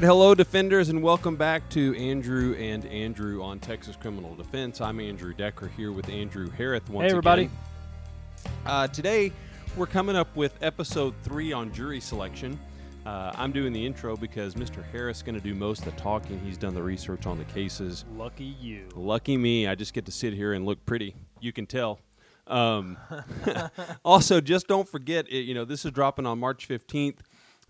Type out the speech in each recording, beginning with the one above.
Right, hello, defenders, and welcome back to Andrew and Andrew on Texas Criminal Defense. I'm Andrew Decker here with Andrew Harris once Hey, everybody. again. Uh, today, we're coming up with episode three on jury selection. Uh, I'm doing the intro because Mr. Harris is going to do most of the talking. He's done the research on the cases. Lucky you. Lucky me, I just get to sit here and look pretty. You can tell. Um, also, just don't forget, it, you know, this is dropping on March 15th,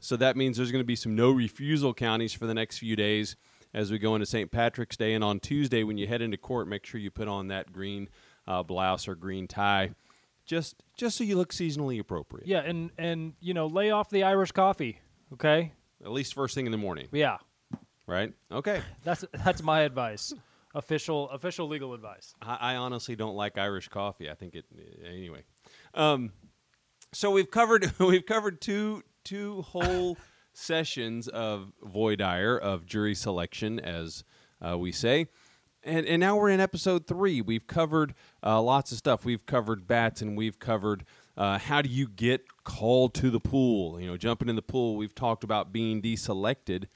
so that means there's going to be some no refusal counties for the next few days as we go into St. Patrick's Day. And on Tuesday, when you head into court, make sure you put on that green uh, blouse or green tie, just just so you look seasonally appropriate. Yeah, and and you know, lay off the Irish coffee. Okay. At least first thing in the morning, Yeah, right? Okay. that's that's my advice. Official official legal advice. I, I honestly don't like Irish coffee. I think it anyway. Um, so we've covered we've covered two two whole sessions of voir dire of jury selection, as uh, we say, and and now we're in episode three. We've covered uh, lots of stuff. We've covered bats, and we've covered uh, how do you get called to the pool. You know, jumping in the pool. We've talked about being deselected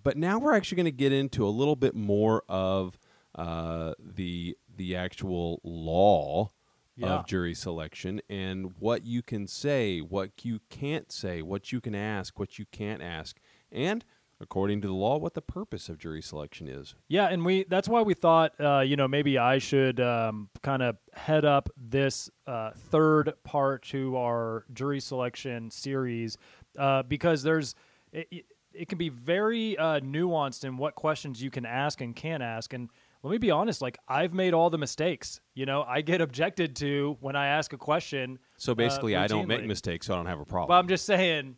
but now we're actually going to get into a little bit more of uh, the the actual law Yeah. of jury selection and what you can say, what you can't say, what you can ask, what you can't ask, and according to the law, what the purpose of jury selection is. Yeah, and we that's why we thought uh, you know maybe I should um, kind of head up this uh, third part to our jury selection series uh, because there's it, it- it can be very uh, nuanced in what questions you can ask and can't ask and let me be honest like I've made all the mistakes you know I get objected to when I ask a question So basically, I don't make mistakes, so I don't have a problem. but I'm just saying,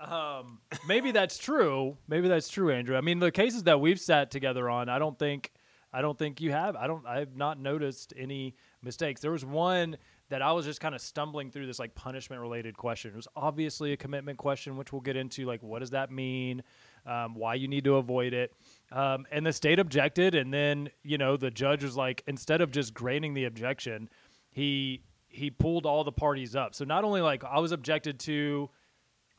um, maybe that's true. Maybe that's true, Andrew. I mean, the cases that we've sat together on, I don't think, I don't think you have. I don't. I've not noticed any mistakes. There was one that I was just kind of stumbling through this like punishment related question. It was obviously a commitment question, which we'll get into. Like, what does that mean? Um, why you need to avoid it? Um, and the state objected, and then you know the judge was like, instead of just granting the objection, he he pulled all the parties up. So not only like I was objected to,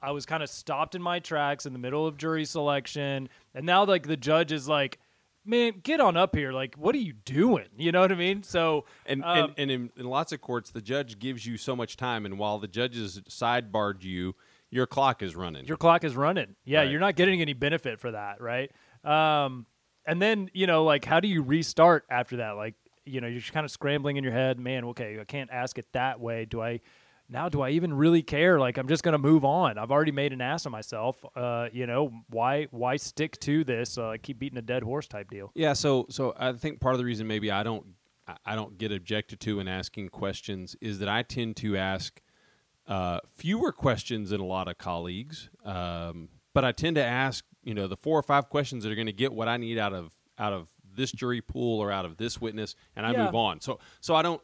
I was kind of stopped in my tracks in the middle of jury selection, and now like the judge is like, "Man, get on up here! Like, what are you doing?" You know what I mean? So And, um, and, and in, in lots of courts, the judge gives you so much time, and while the judges sidebarred you, your clock is running. your clock is running. Yeah, Right. you're not getting any benefit for that, right? Um, and then you know, like, how do you restart after that? Like, you know, you're just kind of scrambling in your head. Man, okay, I can't ask it that way. Do I? Now, do I even really care? Like, I'm just gonna move on. I've already made an ass of myself. Uh, you know, why why stick to this? Uh, keep beating a dead horse type deal. Yeah, so so I think part of the reason maybe I don't I- don't get objected to in asking questions is that I tend to ask uh, fewer questions than a lot of colleagues, um, but I tend to ask you know the four or five questions that are going to get what I need out of out of this jury pool or out of this witness, and I Yeah. move on. So so I don't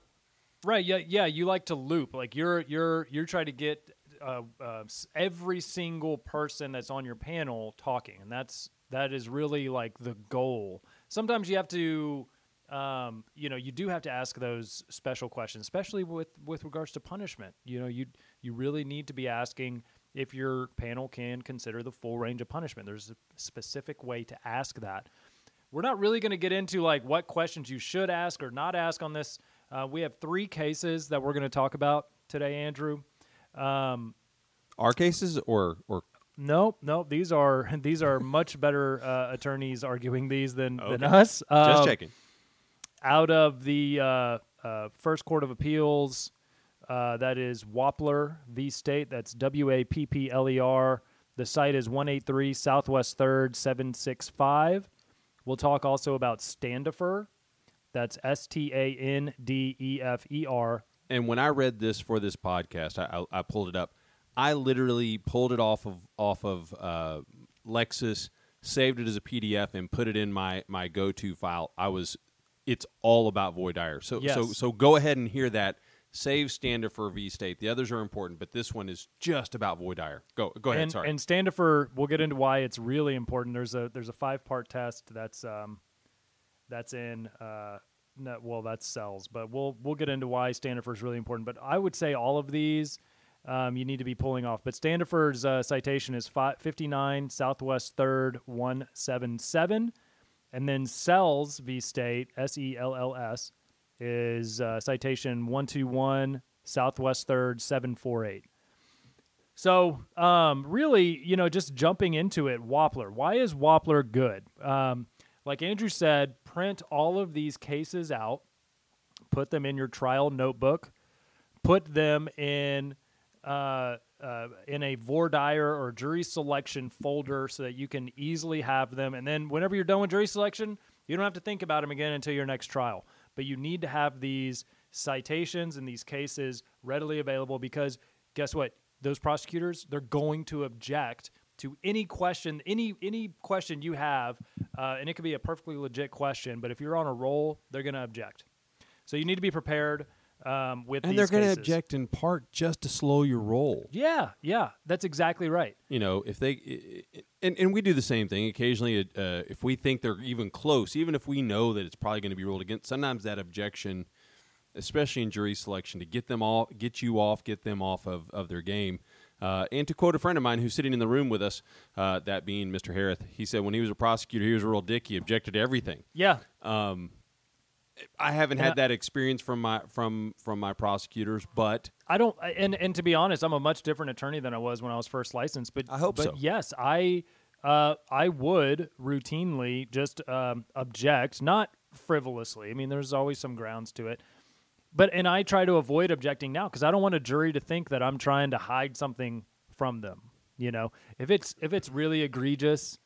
Right. Yeah. Yeah. You like to loop. Like you're you're you're trying to get uh, uh, every single person that's on your panel talking, and that's that is really like the goal. Sometimes you have to, um, you know, you do have to ask those special questions, especially with with regards to punishment. You know, you you really need to be asking if your panel can consider the full range of punishment. There's a specific way to ask that we're not really going to get into like what questions you should ask or not ask on this. Uh, we have three cases that we're going to talk about today, Andrew. Um, our cases or or nope, nope. These are these are much better uh, attorneys arguing these than than Okay. us. just Um, checking. out of the uh, uh, First Court of Appeals, uh, that is Wappler v. State. That's W A P P L E R. The cite is 183 Southwest 3rd 765. We'll talk also about Standifer. That's S T A N D E F E R. And when I read this for this podcast, I, I, I pulled it up. I literally pulled it off of off of uh, Lexis, saved it as a PDF, and put it in my my go to file. I was, it's all about voir dire. So so so go ahead and hear that. Save Standifer V State. The others are important, but this one is just about voir dire. Go go ahead. and, sorry. and Standifer, we'll get into why it's really important. There's a there's a five part test that's um that's in uh no, well that's Sells, but we'll we'll get into why Standifer is really important. But I would say all of these um, you need to be pulling off. But Standifer's uh, citation is fi- 59 Southwest 3rd 177. And then Sells v. State, S E L L S, is uh, citation 121 Southwest 3rd 748. So, um, really, you know, just jumping into it, Wappler. Why is Wappler good? Um, like Andrew said, print all of these cases out, put them in your trial notebook, put them in uh, uh, in a voir dire or jury selection folder so that you can easily have them. And then whenever you're done with jury selection, you don't have to think about them again until your next trial. But you need to have these citations and these cases readily available because guess what? Those prosecutors, they're going to object to any question, any any question you have, uh, and it could be a perfectly legit question. But if you're on a roll, they're going to object. So you need to be prepared um, with and these they're going to object in part just to slow your roll. Yeah, yeah, that's exactly right. You know, if they and and we do the same thing occasionally. Uh, if we think they're even close, even if we know that it's probably going to be ruled against, sometimes that objection, especially in jury selection, to get them all, get you off, get them off of of their game. Uh, and to quote a friend of mine who's sitting in the room with us, uh, that being Mr. Harris, he said when he was a prosecutor, he was a real dick. He objected to everything. Yeah, Um, I haven't Yeah. had that experience from my from from my prosecutors, but I don't, and and to be honest, I'm a much different attorney than I was when I was first licensed. But I hope but so. Yes, I uh, I would routinely just um, object, not frivolously. I mean, there's always some grounds to it, but and I try to avoid objecting now because I don't want a jury to think that I'm trying to hide something from them. You know, if it's if it's really egregious.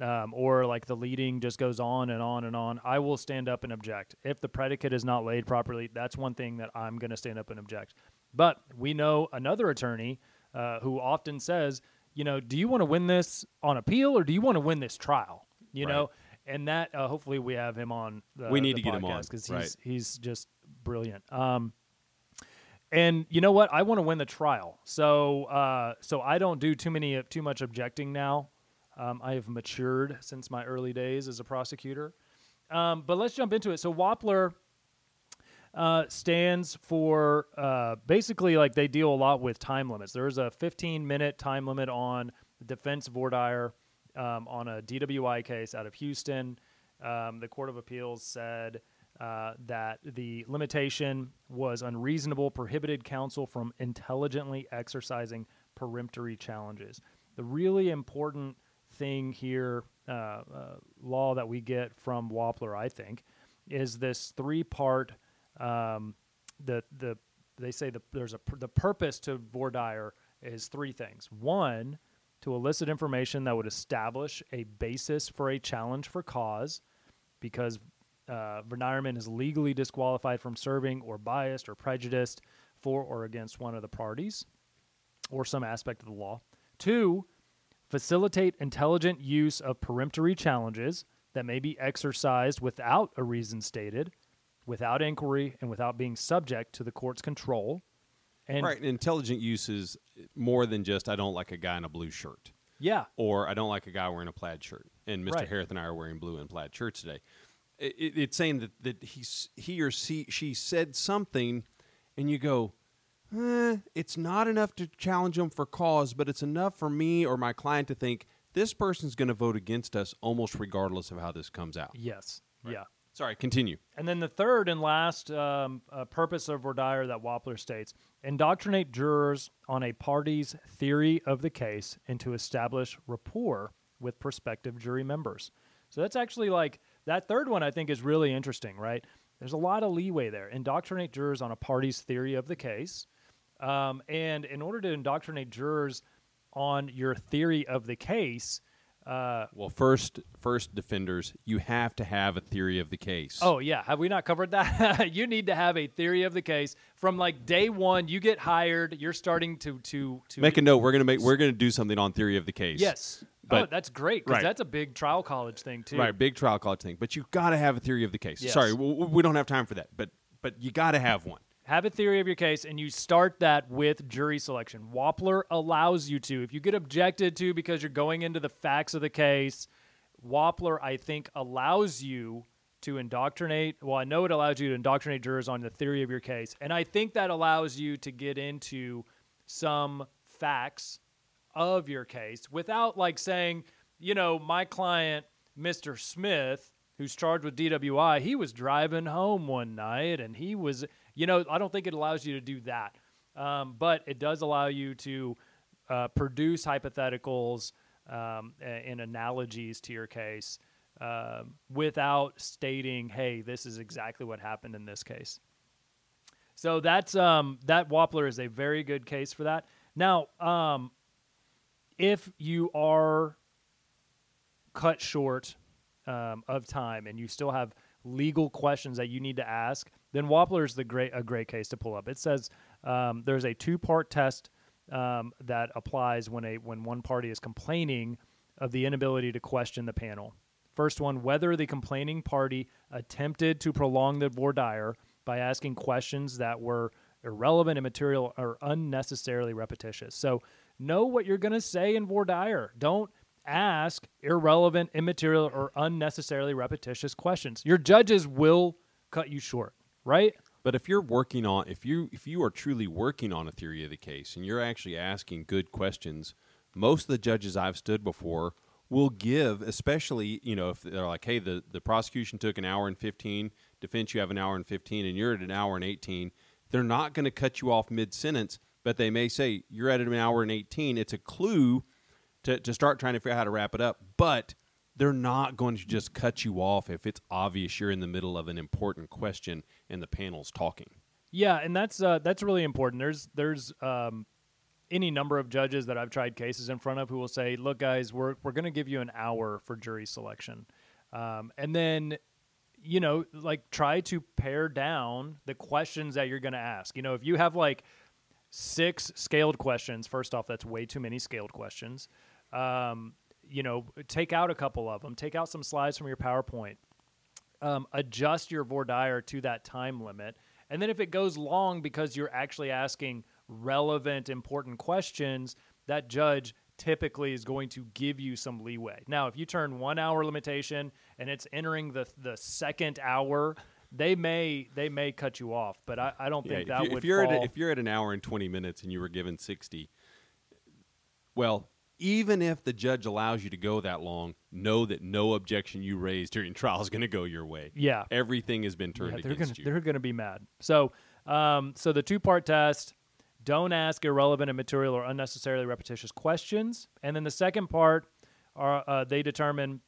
Um, or like the leading just goes on and on and on, I will stand up and object. If the predicate is not laid properly, that's one thing that I'm going to stand up and object. But we know another attorney uh, who often says, you know, do you want to win this on appeal or do you want to win this trial? You Right. know, and that uh, hopefully we have him on. The, We need to get him on, because right. he's he's just brilliant. Um, and you know what? I want to win the trial, so uh, so I don't do too many too much objecting now. Um, I have matured since my early days as a prosecutor. Um, but let's jump into it. So Wappler uh, stands for uh, basically like they deal a lot with time limits. There's a 15 minute time limit on defense voir dire um, on a DWI case out of Houston. Um, the Court of Appeals said uh, that the limitation was unreasonable, prohibited counsel from intelligently exercising peremptory challenges. The really important thing here, uh, uh, law that we get from Wappler, I think, is this three part um, the the they say the, there's a the purpose to voir dire is three things. One, to elicit information that would establish a basis for a challenge for cause, because uh, venireman is legally disqualified from serving or biased or prejudiced for or against one of the parties or some aspect of the law. Two, facilitate intelligent use of peremptory challenges that may be exercised without a reason stated, without inquiry, and without being subject to the court's control. And right, intelligent use is more than just I don't like a guy in a blue shirt yeah, or I don't like a guy wearing a plaid shirt. And Mr. Right. Harris and I are wearing blue and plaid shirts today. It, it, it's saying that that he's he or she she said something, and you go, eh, it's not enough to challenge them for cause, but it's enough for me or my client to think this person's going to vote against us almost regardless of how this comes out. yes, yeah. Sorry, continue. And then the third and last um, uh, purpose of voir dire that Wappler states indoctrinate jurors on a party's theory of the case and to establish rapport with prospective jury members. So that's actually like that third one, I think, is really interesting, right? There's a lot of leeway there. Indoctrinate jurors on a party's theory of the case. Um, and in order to indoctrinate jurors on your theory of the case, uh, Well, first, first defenders, you have to have a theory of the case. Oh yeah, have we not covered that? you need to have a theory of the case from like day one. You get hired. You're starting to to to make a note. We're gonna make. We're gonna do something on theory of the case. Yes. oh, that's great because right. that's a big trial college thing too. Right, big trial college thing. But you got to have a theory of the case. Yes. Sorry, we, we don't have time for that. But but you got to have one. Have a theory of your case, and you start that with jury selection. Wappler allows you to. If you get objected to because you're going into the facts of the case, Wappler, I think, allows you to indoctrinate. Well, I know it allows you to indoctrinate jurors on the theory of your case, and I think that allows you to get into some facts of your case without like saying, you know, my client, Mr. Smith, who's charged with DWI, he was driving home one night and he was, you know, I don't think it allows you to do that. Um, but it does allow you to uh, produce hypotheticals um, and analogies to your case um, without stating, "Hey, this is exactly what happened in this case." So that's um, that Wappler is a very good case for that. Now, um, if you are cut short um, of time and you still have legal questions that you need to ask, then Wappler is the great a great case to pull up. It says um, there's a two part test um, that applies when a when one party is complaining of the inability to question the panel. First one, whether the complaining party attempted to prolong the voir dire by asking questions that were irrelevant, immaterial, or unnecessarily repetitious. So know what you're going to say in voir dire. Don't ask irrelevant, immaterial, or unnecessarily repetitious questions. Your judges will cut you short, right? But if you're working on if you if you are truly working on a theory of the case and you're actually asking good questions, most of the judges I've stood before will give, especially you know if they're like, hey, the the prosecution took an hour and fifteen, defense you have an hour and fifteen, and you're at an hour and eighteen. They're not going to cut you off mid sentence, but they may say you're at an hour and eighteen. It's a clue to to start trying to figure out how to wrap it up, but they're not going to just cut you off if it's obvious you're in the middle of an important question and the panel's talking. Yeah, and that's uh, that's really important. There's there's um, any number of judges that I've tried cases in front of who will say, "Look, guys, we're we're going to give you an hour for jury selection," um, and then you know, like try to pare down the questions that you're going to ask. You know, if you have like six scaled questions, first off, that's way too many scaled questions. Um, you know, take out a couple of them, take out some slides from your PowerPoint, um, adjust your voir dire to that time limit. And then if it goes long because you're actually asking relevant, important questions, that judge typically is going to give you some leeway. Now, if you turn one hour limitation and it's entering the the second hour, they may they may cut you off. But I, I don't think yeah, that if, would. if you're fall. at a, if you're at an hour and twenty minutes and you were given sixty, well, even if the judge allows you to go that long, know that no objection you raise during trial is going to go your way. yeah, Everything has been turned Yeah, they're against gonna you. they're gonna be mad. So, um, so the two part test: don't ask irrelevant, and immaterial, or unnecessarily repetitious questions. And then the second part are uh, they determine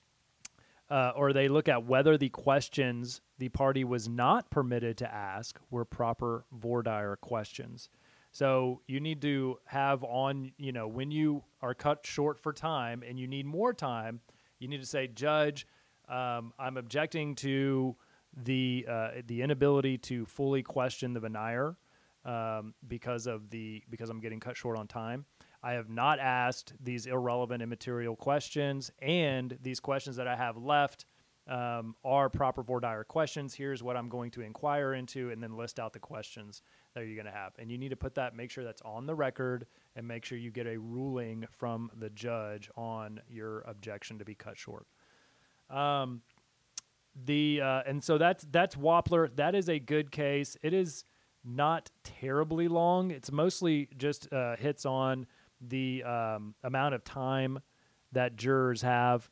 uh, or they look at whether the questions the party was not permitted to ask were proper voir dire questions. So you need to have on, you know, when you are cut short for time and you need more time, you need to say, Judge, um, I'm objecting to the uh, the inability to fully question the venire um, because of the because I'm getting cut short on time. I have not asked these irrelevant, and immaterial questions, and these questions that I have left um, are proper voir dire questions. Here's what I'm going to inquire into, and then list out the questions that you're going to have. And you need to put that, make sure that's on the record, and make sure you get a ruling from the judge on your objection to be cut short. Um, the uh, and so that's that's Wappler. That is a good case. It is not terribly long. It's mostly just uh, hits on the um, amount of time that jurors have.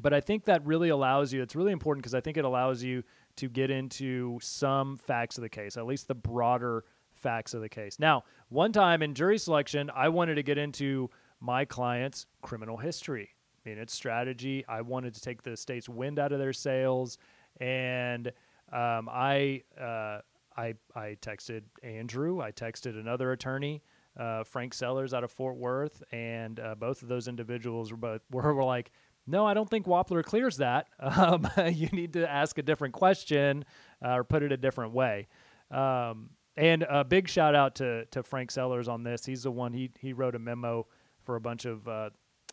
But I think that really allows you. It's really important because I think it allows you to get into some facts of the case, at least the broader facts of the case. Now, one time in jury selection, I wanted to get into my client's criminal history in its strategy. I wanted to take the state's wind out of their sails, and um, I, uh, I I texted Andrew. I texted another attorney, uh, Frank Sellers out of Fort Worth, and uh, both of those individuals were both were, were like. No, I don't think Wappler clears that. Um, you need to ask a different question uh, or put it a different way. Um, and a big shout out to to Frank Sellers on this. He's the one he he wrote a memo for a bunch of uh,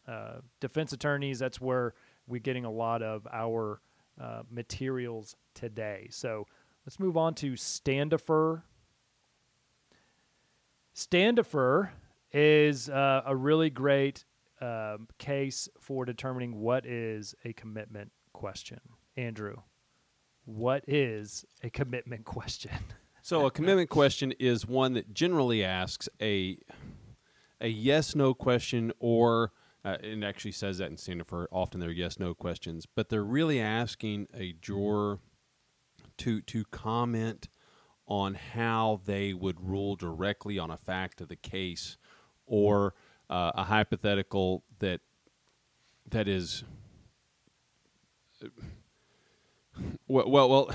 uh, defense attorneys. That's where we're getting a lot of our uh, materials today. So let's move on to Standifer. Standifer is uh, a really great um, case for determining what is a commitment question. Andrew, what is a commitment question? So a commitment question is one that generally asks a a yes no question or uh, it actually says that in Standifer often they're yes no questions, but they're really asking a juror to to comment on how they would rule directly on a fact of the case or uh, a hypothetical that that is well well, well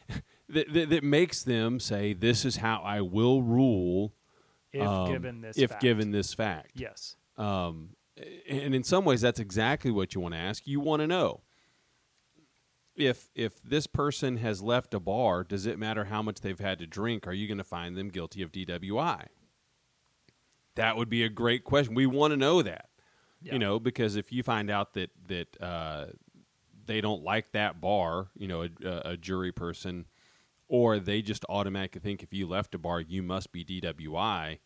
that, that, that makes them say this is how I will rule If um, given this, if fact. given this fact yes, um, and in some ways, that's exactly what you want to ask. You want to know if if this person has left a bar. Does it matter how much they've had to drink? Are you going to find them guilty of DWI? That would be a great question. We want to know that, Yeah. you know, because if you find out that that uh, they don't like that bar, you know, a, a jury person, or they just automatically think if you left a bar, you must be DWI.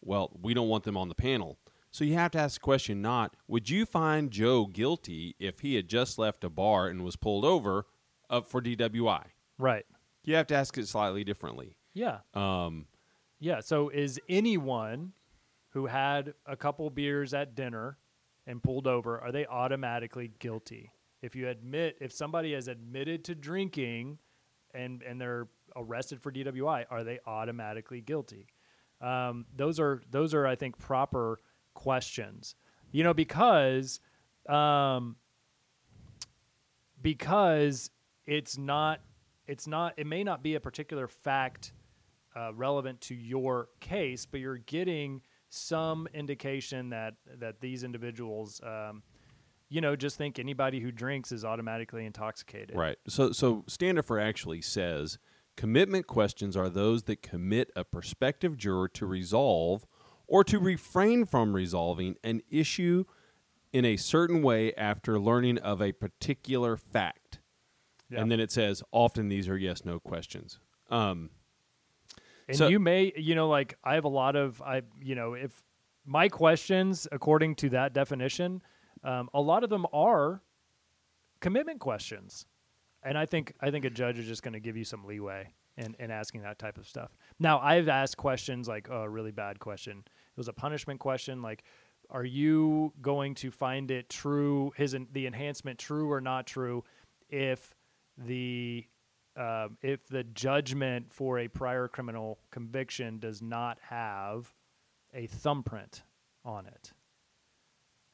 Well, we don't want them on the panel. So you have to ask the question not, would you find Joe guilty if he had just left a bar and was pulled over up for DWI? right, You have to ask it slightly differently. yeah, Um, yeah. So is anyone who had a couple beers at dinner and pulled over are they automatically guilty? If you admit, if somebody has admitted to drinking and and they're arrested for DWI, are they automatically guilty? Um, those are those are I think proper questions. You know because um, because it's not it's not it may not be a particular fact uh, relevant to your case, but you're getting some indication that that these individuals, um, you know, just think anybody who drinks is automatically intoxicated. Right. So so Standifer actually says commitment questions are those that commit a prospective juror to resolve or to refrain from resolving an issue in a certain way after learning of a particular fact. Yeah. And then it says often these are yes no questions. Um, And So- you may, you know, like I have a lot of, I, you know, if my questions, according to that definition, um, a lot of them are commitment questions, and I think I think a judge is just going to give you some leeway in, in asking that type of stuff. Now, I've asked questions like oh, a really bad question. It was a punishment question, like, are you going to find it true, his the enhancement true or not true, if the um, if the judgment for a prior criminal conviction does not have a thumbprint on it.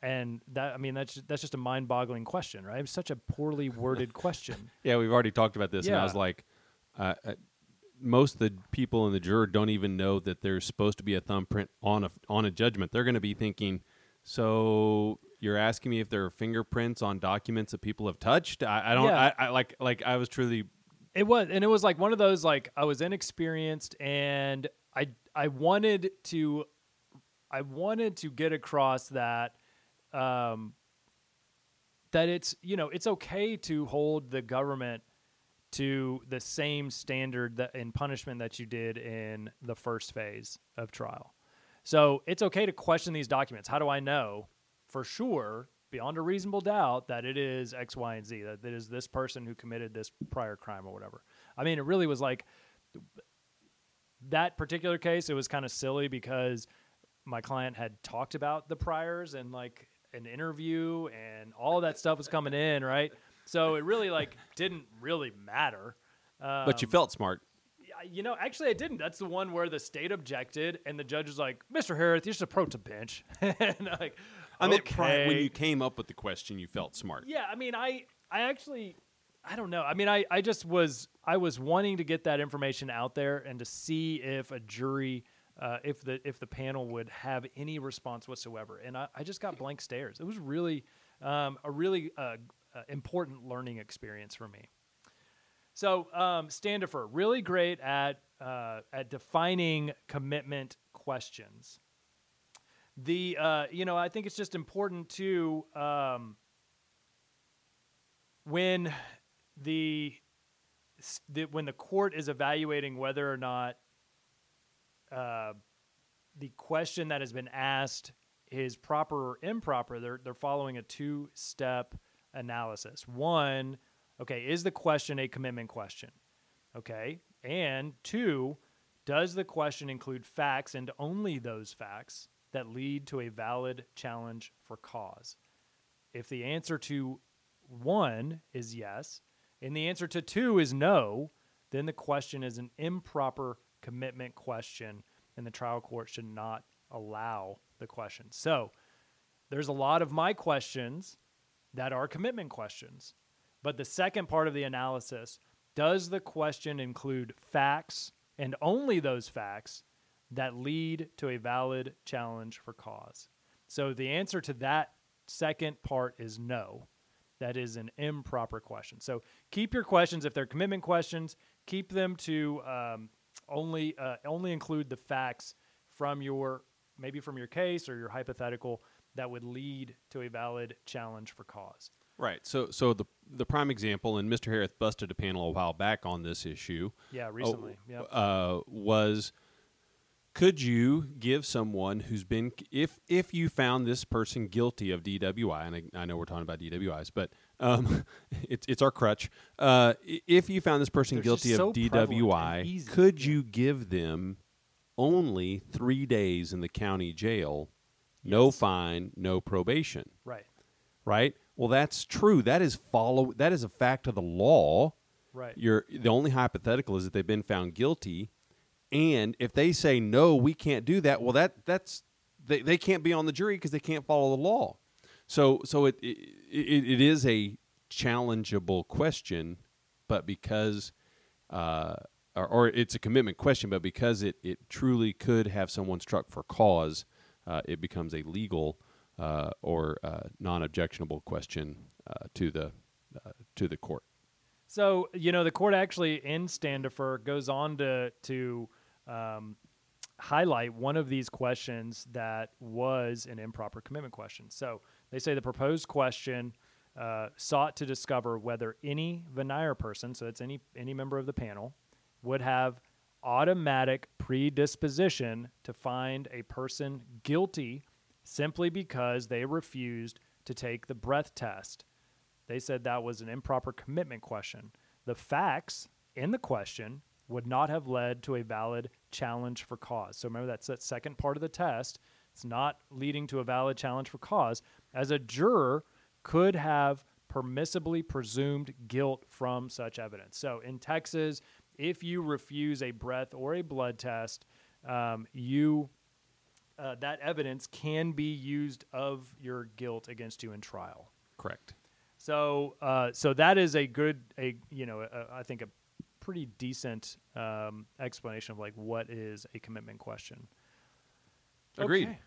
And that I mean that's that's just a mind-boggling question, right? It's such a poorly worded question. yeah, we've already talked about this, and I was like, uh, uh, most of the people in the juror don't even know that there's supposed to be a thumbprint on a on a judgment. They're going to be thinking, so you're asking me if there are fingerprints on documents that people have touched? I, I don't. Yeah. I, I like like I was truly It was, and it was like one of those like I was inexperienced, and I I wanted to, I wanted to get across that, um, that it's you know it's okay to hold the government to the same standard that in punishment that you did in the first phase of trial. So it's okay to question these documents. How do I know for sure, beyond a reasonable doubt, that it is X, Y, and Z, that it is this person who committed this prior crime or whatever? I mean, it really was like that particular case, it was kind of silly because my client had talked about the priors and like an interview and all that stuff was coming in, right? So it really like didn't really matter. Um, but you felt smart. You know, actually, I didn't. That's the one where the state objected, and the judge was like, "Mr. Harris, you should approach the bench." and like, I mean, okay. when you came up with the question, you felt smart. yeah, I mean, I, I actually, I don't know. I mean, I, I just was, I was wanting to get that information out there and to see if a jury, uh, if the if the panel would have any response whatsoever, and I, I just got blank stares. It was really um, a really uh, uh, important learning experience for me. So, um, Standifer, really great at uh, at defining commitment questions. The uh, you know, I think it's just important to um, when the, the when the court is evaluating whether or not uh, the question that has been asked is proper or improper, they're they're following a two step analysis. One, okay, is the question a commitment question? Okay, and two, does the question include facts and only those facts that lead to a valid challenge for cause. If the answer to one is yes, and the answer to two is no, then the question is an improper commitment question, and the trial court should not allow the question. So there's a lot of my questions that are commitment questions. But the second part of the analysis does the question include facts and only those facts that lead to a valid challenge for cause? So the answer to that second part is no. That is an improper question. So keep your questions if they're commitment questions. Keep them to um, only uh, only include the facts from your maybe from your case or your hypothetical that would lead to a valid challenge for cause. Right. So, so the the prime example, and Mr. Harris busted a panel a while back on this issue. Yeah, recently. uh, yep. uh, was could you give someone who's been if if you found this person guilty of DWI, and I, I know we're talking about DWIs, but um, it's it's our crutch. Uh, if you found this person They're guilty of so DWI, could you give them only three days in the county jail, no Yes. fine, no probation? right. Right. Well, that's true. That is follow. That is a fact of the law. Right. You're the only hypothetical is that they've been found guilty, and if they say no, we can't do that. Well, that that's they, they can't be on the jury because they can't follow the law. So so it it, it is a challengeable question, but because uh, or, or it's a commitment question, but because it it truly could have someone struck for cause, uh, it becomes a legal uh, or uh, non-objectionable question uh, to the uh, to the court. So you know the court actually in Standifer goes on to to um, highlight one of these questions that was an improper commitment question. So they say the proposed question uh, sought to discover whether any venire person, so it's any any member of the panel, would have automatic predisposition to find a person guilty simply because they refused to take the breath test. They said that was an improper commitment question. The facts in the question would not have led to a valid challenge for cause. So remember that's that second part of the test. It's not leading to a valid challenge for cause. As a juror could have permissibly presumed guilt from such evidence. So in Texas, if you refuse a breath or a blood test, um, you uh, that evidence can be used of your guilt against you in trial. Correct. So, uh, so that is a good, a you know, a, I think a pretty decent um, explanation of like what is a commitment question. Agreed. Okay.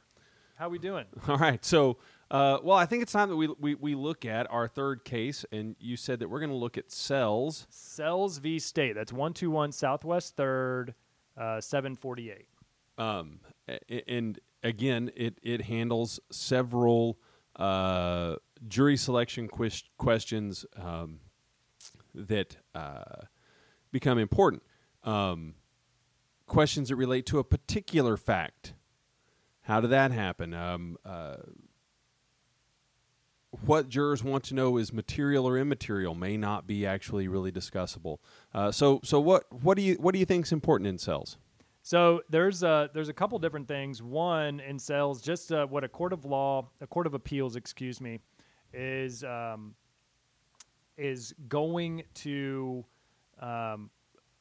How we doing? All right. So, uh, well, I think it's time that we, we, we look at our third case, and you said that we're going to look at Sells. Sells v. State. That's one two one Southwest Third, uh, seven forty eight. Um, and again, it, it handles several uh, jury selection ques- questions um, that uh, become important. Um, questions that relate to a particular fact. How did that happen? Um, uh, what jurors want to know is material or immaterial may not be actually really discussable. Uh, so, so what what do you what do you think is important in Sells? So there's a there's a couple different things. One in Sells, just uh, what a court of law, a court of appeals, excuse me, is um, is going to um,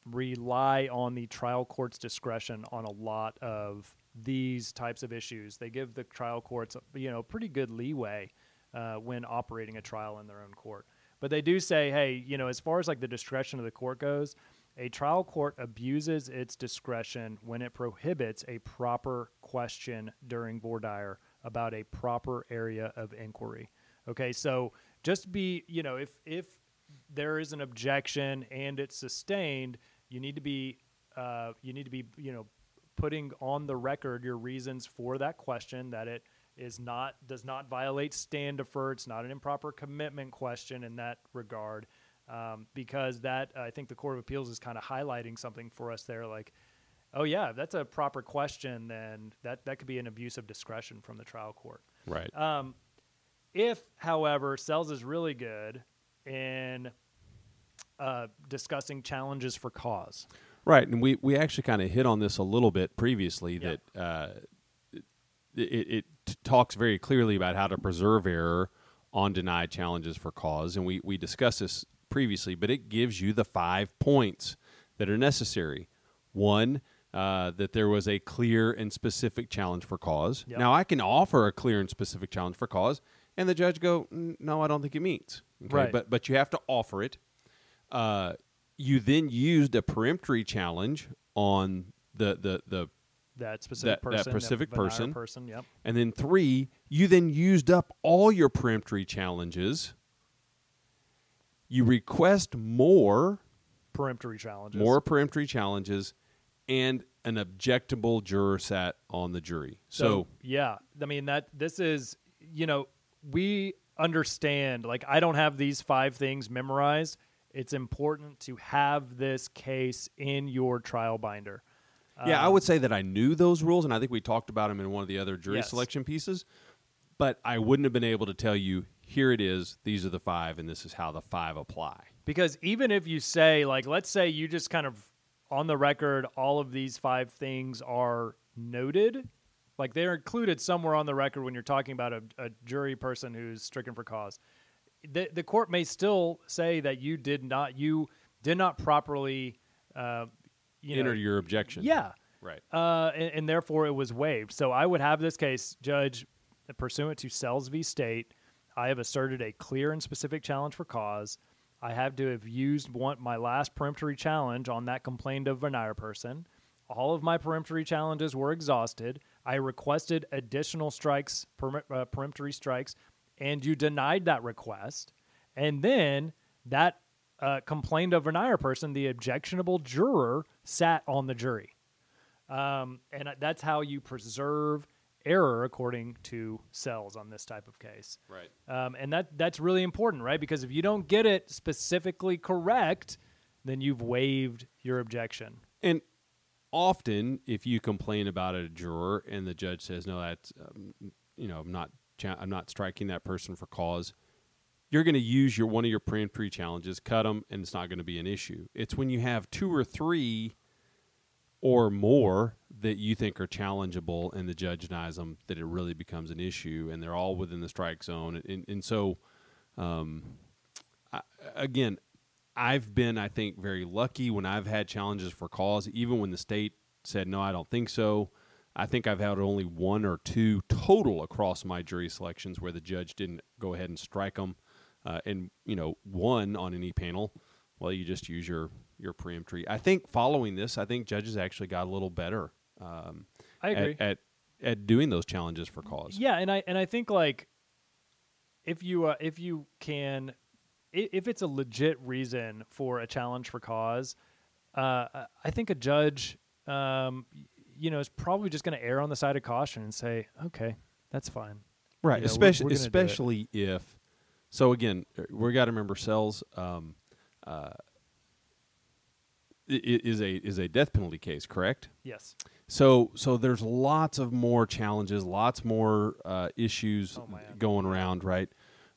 rely on the trial court's discretion on a lot of these types of issues. They give the trial courts, you know, pretty good leeway uh, when operating a trial in their own court. But they do say, hey, you know, as far as like the discretion of the court goes, a trial court abuses its discretion when it prohibits a proper question during voir dire about a proper area of inquiry. Okay, so just be, you know, if if there is an objection and it's sustained, you need to be, uh, you need to be, you know, putting on the record your reasons for that question that it is not does not violate stand Standifer. It's not an improper commitment question in that regard, um, because that I think the Court of Appeals is kind of highlighting something for us there, like. Oh yeah, if that's a proper question. Then that, that could be an abuse of discretion from the trial court. Right. Um, if, however, Sells is really good in uh, discussing challenges for cause, Right, and we, we actually kind of hit on this a little bit previously Yeah. that uh, it, it t- talks very clearly about how to preserve error on denied challenges for cause, and we we discussed this previously, but it gives you the five points that are necessary. One. Uh, that there was a clear and specific challenge for cause. Yep. Now I can offer a clear and specific challenge for cause, and the judge go, "No, I don't think it meets." Okay? Right. But but you have to offer it. Uh, you then used a peremptory challenge on the the the that specific that- that specific person. person. Yep. and then three, you then used up all your peremptory challenges. You request more, Peremptory challenges. more peremptory challenges, and an objectable juror sat on the jury. So, yeah, I mean that this is you know we understand like I don't have these five things memorized. It's important to have this case in your trial binder. yeah, I Um, would say that I knew those rules, and I think we talked about them in one of the other jury Yes. selection pieces. But I wouldn't have been able to tell you here it is. These are the five, and this is how the five apply. Because even if you say, like, let's say you just kind of on the record, all of these five things are noted, like they're included somewhere on the record when you're talking about a, a jury person who's stricken for cause. The, the court may still say that you did not, you did not properly, uh, you Enter know, your objection. yeah, Right. uh, and, and therefore it was waived. So I would have this case, Judge, pursuant to Sells v. State, I have asserted a clear and specific challenge for cause. I have to have used one, my last peremptory challenge on that complained of Venire person. All of my peremptory challenges were exhausted. I requested additional strikes, perm- uh, peremptory strikes, and you denied that request. And then that uh, complained of Venire person, the objectionable juror, sat on the jury. Um, and that's how you preserve error according to Sells on this type of case. Right. Um, and that that's really important, right? Because if you don't get it specifically correct, then you've waived your objection. And often, if you complain about a juror and the judge says, "No, that's um, you know, I'm not, cha- I'm not striking that person for cause," you're going to use your one of your peremptory challenges, cut them, and it's not going to be an issue. It's when you have two or three or more that you think are challengeable and the judge denies them that it really becomes an issue, and they're all within the strike zone, and, and so. Um, I, again, I've been, I think, very lucky when I've had challenges for cause, even when the state said, no, I don't think so. I think I've had only one or two total across my jury selections where the judge didn't go ahead and strike them. Uh, and, you know, one on any panel, well, you just use your, your peremptory. I think following this, I think judges actually got a little better um, I agree. At, at, at doing those challenges for cause. Yeah, and I and I think like if you uh, if you can if it's a legit reason for a challenge for cause, uh, I think a judge, um, you know, is probably just going to err on the side of caution and say, okay, that's fine. right You know, we're- especially we're it. especially if so again uh, we got to remember Sells um, uh, is a is a death penalty case correct Yes. so so there's lots of more challenges lots more uh, issues Oh, going around right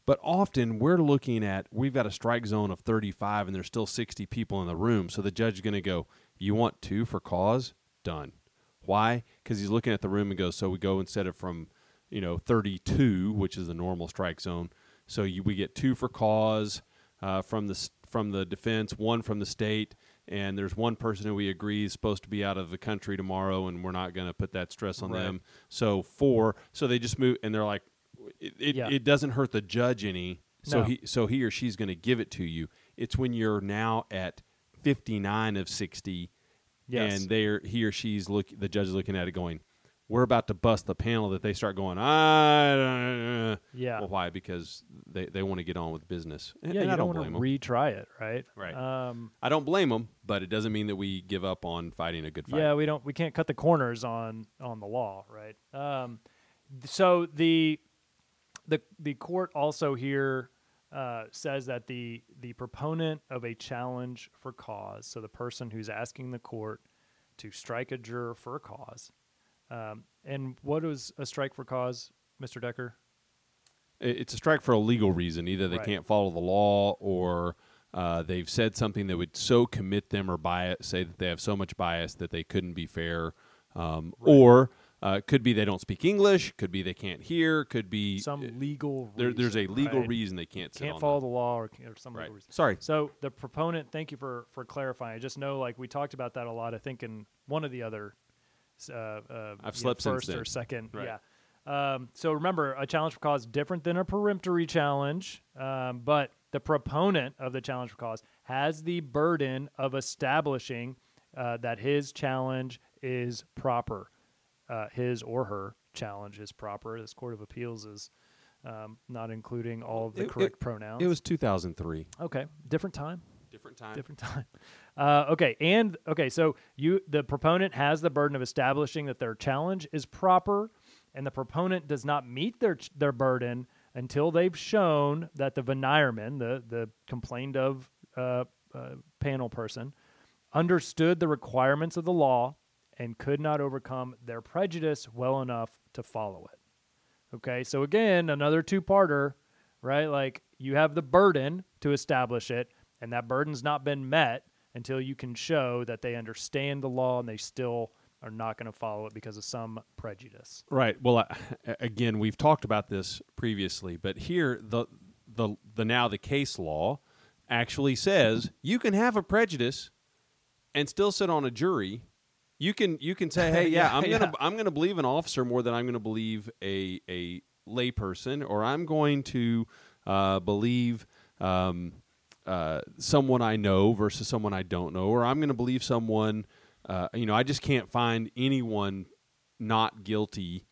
but often we're looking at we've got a strike zone of 35 and there's still 60 people in the room. So the judge is going to go you want two for cause? Done. Why? Because he's looking at the room and goes so we go instead of from you know 32 which is the normal strike zone so you, we get two for cause uh, from the from the defense one from the state and there's one person who we agree is supposed to be out of the country tomorrow and we're not going to put that stress on Right. them. So four so they just move and they're like it, it, Yeah. it doesn't hurt the judge any so No. he so he or she's going to give it to you it's when you're now at 59 of 60 Yes. and they're he or she's look the judge is looking at it going we're about to bust the panel that they start going ah Yeah. well why because they, they want to get on with business and, yeah, and you I don't don't want blame to them retry it, right? Right. Um, I don't blame them but it doesn't mean that we give up on fighting a good fight Yeah, we don't. We can't cut the corners on on the law, right? Um, so the the the court also here uh, says that the the proponent of a challenge for cause, so the person who's asking the court to strike a juror for a cause, um, and what is a strike for cause, Mister Decker? It's a strike for a legal reason either they Right. can't follow the law or uh, they've said something that would so commit them or bias say that they have so much bias that they couldn't be fair um, or Uh, could be they don't speak English. Could be they can't hear. Could be Some uh, legal there, there's a legal right? reason they can't sit Can't follow the, the law or, or some right. legal reason. Sorry. So the proponent, thank you for for clarifying. I just know like we talked about that a lot. I think in one of the other, uh, uh, I've know, slept since first or second. Right. Yeah. Um, so remember, a challenge for cause different than a peremptory challenge, um, but the proponent of the challenge for cause has the burden of establishing uh, that his challenge is proper, uh, his or her challenge is proper. This court of appeals is um, not including all of the It- it- correct pronouns. It was 2003. okay, different time Different time. different time. Uh, okay, and okay, so you the proponent has the burden of establishing that their challenge is proper, and the proponent does not meet their ch- their burden until they've shown that the venireman, the the complained of uh, uh, panel person, understood the requirements of the law and could not overcome their prejudice well enough to follow it. Okay, so again, another two parter, right? Like you have the burden to establish it, and that burden's not been met until you can show that they understand the law and they still are not going to follow it because of some prejudice. Right. Well, I, again, we've talked about this previously, but here the the the now the case law actually says you can have a prejudice and still sit on a jury. You can you can say, "Hey, yeah, Yeah, I'm gonna yeah. I'm gonna believe an officer more than I'm gonna believe a a layperson, or I'm going to uh, believe." Um, uh, someone I know versus someone I don't know, or I'm going to believe someone. Uh, you know, I just can't find anyone not guilty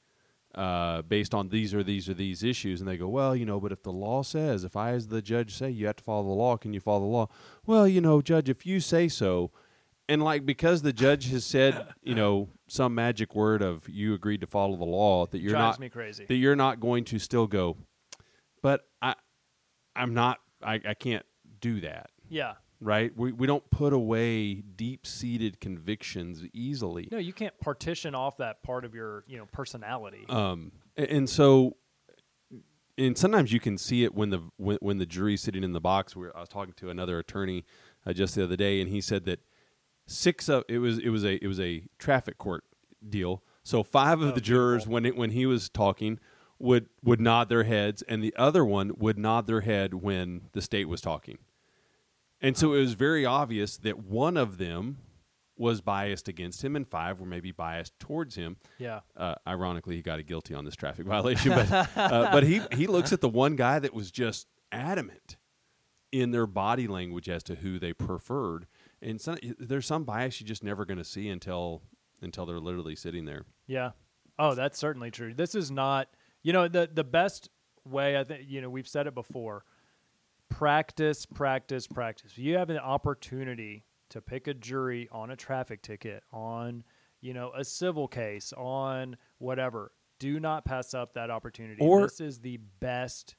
uh, based on these or these or these issues. And they go, well, you know, but if the law says, if I as the judge say you have to follow the law, can you follow the law? Well, you know, judge, if you say so, and like because the judge has said, you know, some magic word of you agreed to follow the law, that you're Drives not me crazy. that you're not going to still go. But I, I'm not. I, I can't do that yeah. right? We we don't put away deep seated convictions easily. No, you can't partition off that part of your, you know, personality. Um, a- and so, and sometimes you can see it when the when, when the jury's sitting in the box. Where I was talking to another attorney uh, just the other day, and he said that six of it was it was a it was a traffic court deal. So five of Oh, the jurors beautiful. when it, when he was talking would would nod their heads, and the other one would nod their head when the state was talking. And so it was very obvious that one of them was biased against him, and five were maybe biased towards him. yeah. Uh, ironically, he got a guilty on this traffic violation, but uh, but he he looks at the one guy that was just adamant in their body language as to who they preferred, and some, there's some bias you're just never going to see until until they're literally sitting there. Yeah. Oh, that's certainly true. This is not, you know, the the best way I think, you know, we've said it before. Practice, practice, practice. You have an opportunity to pick a jury on a traffic ticket, on, you know, a civil case, on whatever. Do not pass up that opportunity. Or- this is the best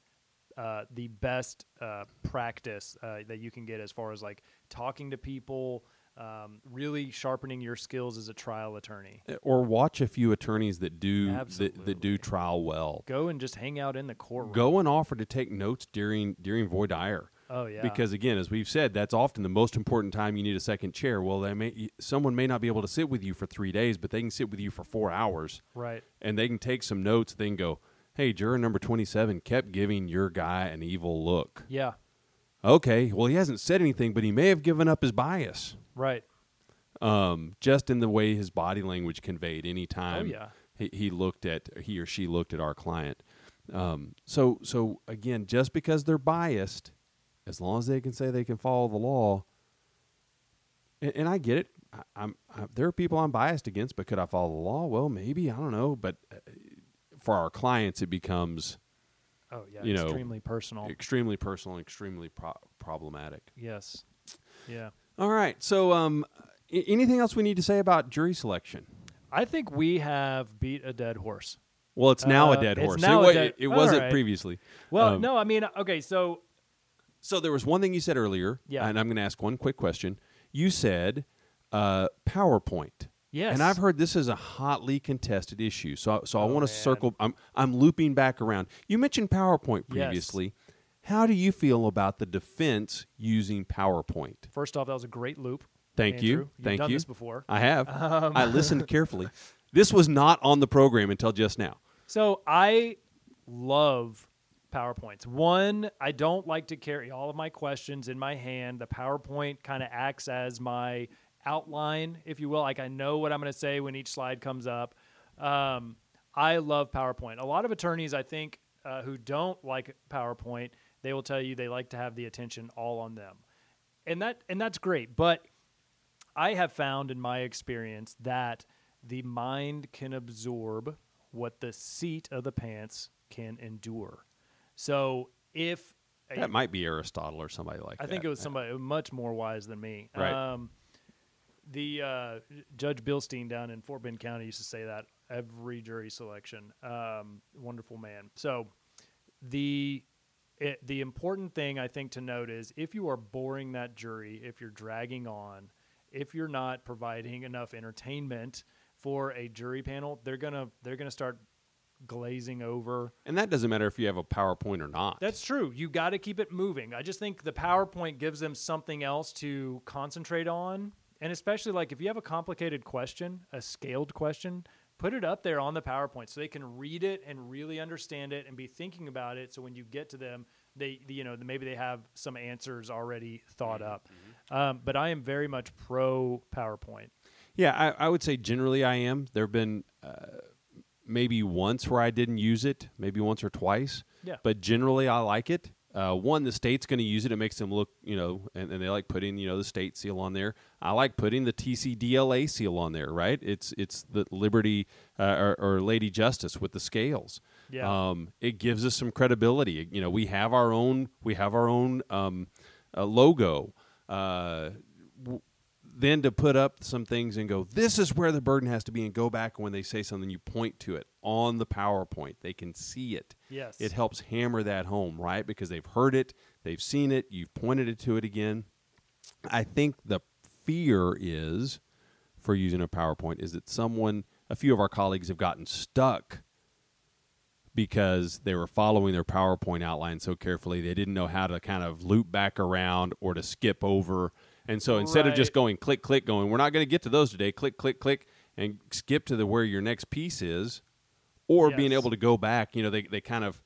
uh, the best uh, practice uh, that you can get as far as like talking to people, um, really sharpening your skills as a trial attorney. Or watch a few attorneys that do that, that do trial well. Go and just hang out in the courtroom. Go and offer to take notes during during voir dire. Oh yeah. Because again, as we've said, that's often the most important time you need a second chair. Well, they may someone may not be able to sit with you for three days, but they can sit with you for four hours, right. and they can take some notes. They can go, "Hey, juror number twenty-seven kept giving your guy an evil look." Yeah. Okay, well, he hasn't said anything, but he may have given up his bias, Right. um, just in the way his body language conveyed. Any time Oh yeah. he, he looked at he or she looked at our client. Um, so so again, just because they're biased, as long as they can say they can follow the law, and, and I get it. I, I'm I, there are people I'm biased against, but could I follow the law? Well, maybe I don't know, but uh, for our clients, it becomes Oh yeah. You know, extremely personal. extremely personal, and extremely pro- problematic. yes. Yeah. All right. So, um, a- anything else we need to say about jury selection? I think we have beat a dead horse. Well, it's now Uh, a dead horse. now it, a wa- dead- it, it wasn't right. previously. Well, Um, no, I mean, okay, so So there was one thing you said earlier, Yeah. and I'm going to ask one quick question. You said uh, PowerPoint. Yes, And I've heard this is a hotly contested issue. So, so I Oh, want to circle. I'm, I'm looping back around. You mentioned PowerPoint previously. Yes. How do you feel about the defense using PowerPoint? First off, that was a great loop. Thank Andrew. you. You've Thank done you. this before. I have. Um, I listened carefully. This was not on the program until just now. So I love PowerPoints. One, I don't like to carry all of my questions in my hand. The PowerPoint kind of acts as my outline, if you will. Like I know what I'm going to say when each slide comes up. Um, I love PowerPoint. A lot of attorneys, I think, uh, who don't like PowerPoint, they will tell you they like to have the attention all on them, and that and that's great. But I have found in my experience that the mind can absorb what the seat of the pants can endure. So if a- That might be Aristotle or somebody like I that. I think it was somebody much more wise than me. Right. Um, the uh, Judge Bilstein down in Fort Bend County used to say that every jury selection. Um, wonderful man. So the it, the important thing I think to note is if you are boring that jury, if you're dragging on, if you're not providing enough entertainment for a jury panel, they're gonna they're gonna start glazing over. And that doesn't matter if you have a PowerPoint or not. That's true. You got to keep it moving. I just think the PowerPoint gives them something else to concentrate on. And especially like if you have a complicated question, a scaled question, put it up there on the PowerPoint so they can read it and really understand it and be thinking about it. So when you get to them, they, you know, maybe they have some answers already thought up. Um, but I am very much pro PowerPoint. Yeah, I, I would say generally I am. There have been uh, maybe once where I didn't use it, maybe once or twice. Yeah. But generally I like it. Uh, one, the state's going to use it. It makes them look, you know, and, and they like putting, you know, the state seal on there. I like putting the TCDLA seal on there, right? It's it's the Liberty uh, or, or Lady Justice with the scales. Yeah. Um, it gives us some credibility. You know, we have our own we have our own um, uh, logo. Uh, w- then to put up some things and go, this is where the burden has to be, and go back when they say something, you point to it on the PowerPoint. They can see it. Yes. It helps hammer that home, right? Because they've heard it, they've seen it, you've pointed it to it again. I think the fear is for using a PowerPoint is that someone, a few of our colleagues have gotten stuck because they were following their PowerPoint outline so carefully they didn't know how to kind of loop back around or to skip over. And so instead of just going click click going, we're not going to get to those today, click click click and skip to the where your next piece is or being able to go back, you know, they they kind of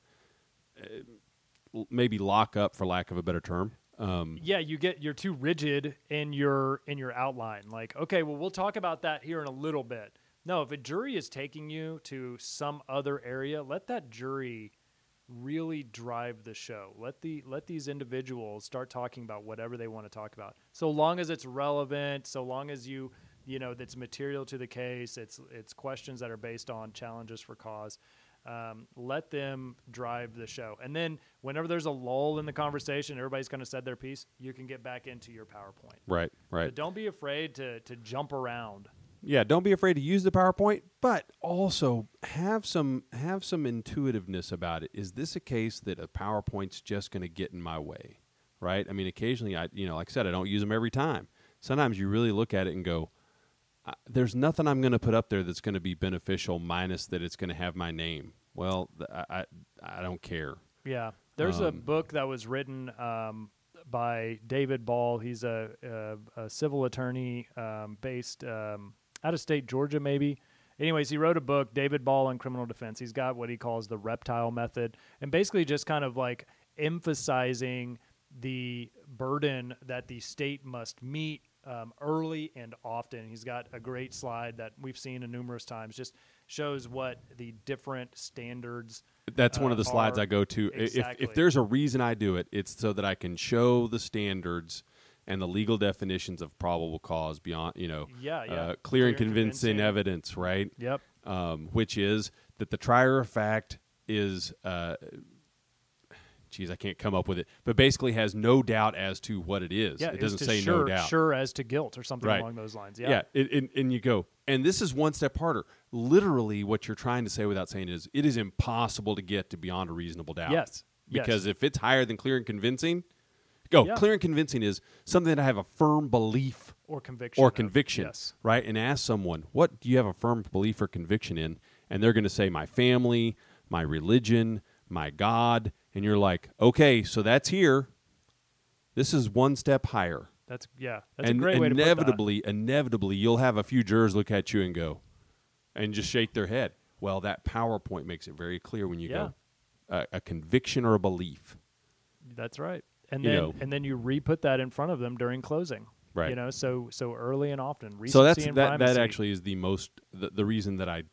uh, maybe lock up for lack of a better term. Um, yeah you get you're too rigid in your in your outline. Like okay well we'll talk about that here in a little bit. No if a jury is taking you to some other area let that jury really drive the show. Let the let these individuals start talking about whatever they want to talk about. So long as it's relevant so long as you you know that's material to the case it's it's questions that are based on challenges for cause um, let them drive the show. And then whenever there's a lull in the conversation, everybody's kind of said their piece, you can get back into your PowerPoint. right, right. But don't be afraid to, to jump around. yeah don't be afraid to use the powerpoint but also have some have some intuitiveness about it is this a case that a powerpoint's just going to get in my way right i mean occasionally i you know like i said i don't use them every time sometimes you really look at it and go "I- there's nothing i'm going to put up there that's going to be beneficial minus that it's going to have my name well th- I, I i don't care Yeah. There's a Um, book that was written um, by David Ball. He's a, a, a civil attorney um, based um, out of state Georgia, maybe. Anyways, he wrote a book, David Ball on Criminal Defense. He's got what he calls the reptile method, and basically just kind of like emphasizing the burden that the state must meet um, early and often. He's got a great slide that we've seen a numerous times, just shows what the different standards. That's one uh, of the slides are- I go to. I- If, if there's a reason I do it, it's so that I can show the standards and the legal definitions of probable cause beyond, you know, Yeah, yeah. Uh, clear, Clear and and convincing, convincing. evidence, right? Yep. Um, which is that the trier of fact is, uh, geez, I can't come up with it, but basically has no doubt as to what it is. Yeah, it doesn't say sure, no doubt. Sure as to guilt or something Right. along those lines. Yeah, Yeah. it, and, and you go, and this is one step harder. Literally, what you're trying to say without saying is, it is impossible to get to beyond a reasonable doubt. Yes. Yes. Because if it's higher than clear and convincing, go Yeah. clear and convincing is something that I have a firm belief Or conviction. or of- conviction, Yes. right? And ask someone, what do you have a firm belief or conviction in? And they're going to say, my family, my religion, my God. And you're like, okay, so that's here. This is one step higher. That's yeah. That's and a great way to put that. inevitably, inevitably, you'll have a few jurors look at you and go, and just shake their head. Well, that PowerPoint makes it very clear when you Yeah. go a, a conviction or a belief. That's right. And You then know. and then you re-put that in front of them during closing. Right. You know, so so early and often. Recency so that's and that that primacy. actually is the most the, the reason that I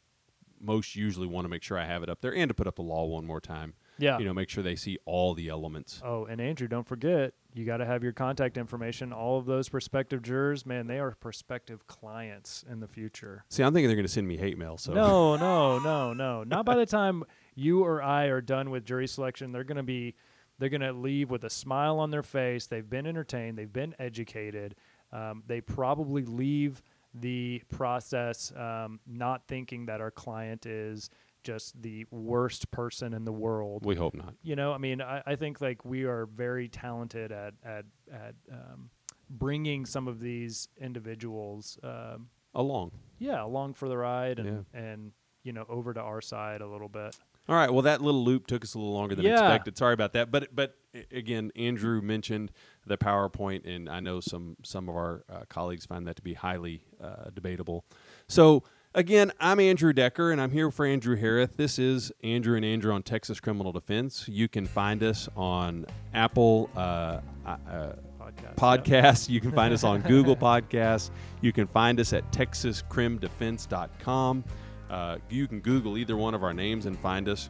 most usually want to make sure I have it up there and to put up the law one more time. Yeah. You know, make sure they see all the elements. Oh, and Andrew, don't forget, you got to have your contact information. All of those prospective jurors, man, they are prospective clients in the future. See, I'm thinking they're going to send me hate mail. So No, no, no, no. Not by the time you or I are done with jury selection. They're going to be, they're going to leave with a smile on their face. They've been entertained. They've been educated. Um, they probably leave the process um, not thinking that our client is just the worst person in the world we hope not. you know i mean i, I think like we are very talented at at at um, bringing some of these individuals um, Along. yeah along for the ride and and you know over to our side a little bit All right. Well, that little loop took us a little longer than Yeah. expected. Sorry about that. But but again, Andrew mentioned the PowerPoint, and I know some some of our uh, colleagues find that to be highly uh, debatable. So again, I'm Andrew Decker, and I'm here for Andrew Harris. This is Andrew and Andrew on Texas Criminal Defense. You can find us on Apple. Uh, uh, podcast podcasts. You can find us on Google Podcasts. You can find us at texascrimdefense.com. Uh, you can Google either one of our names and find us.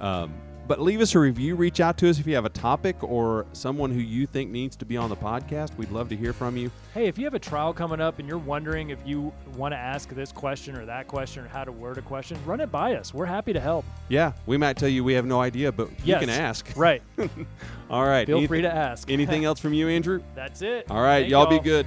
Um, but leave us a review. Reach out to us if you have a topic or someone who you think needs to be on the podcast. We'd love to hear from you. hey if you have a trial coming up and you're wondering if you want to ask this question or that question or how to word a question run it by us we're happy to help Yeah, we might tell you we have no idea, but yes you can ask. right All right. feel Anyth- free to ask Anything else from you, Andrew? that's it All right. Y'all be good.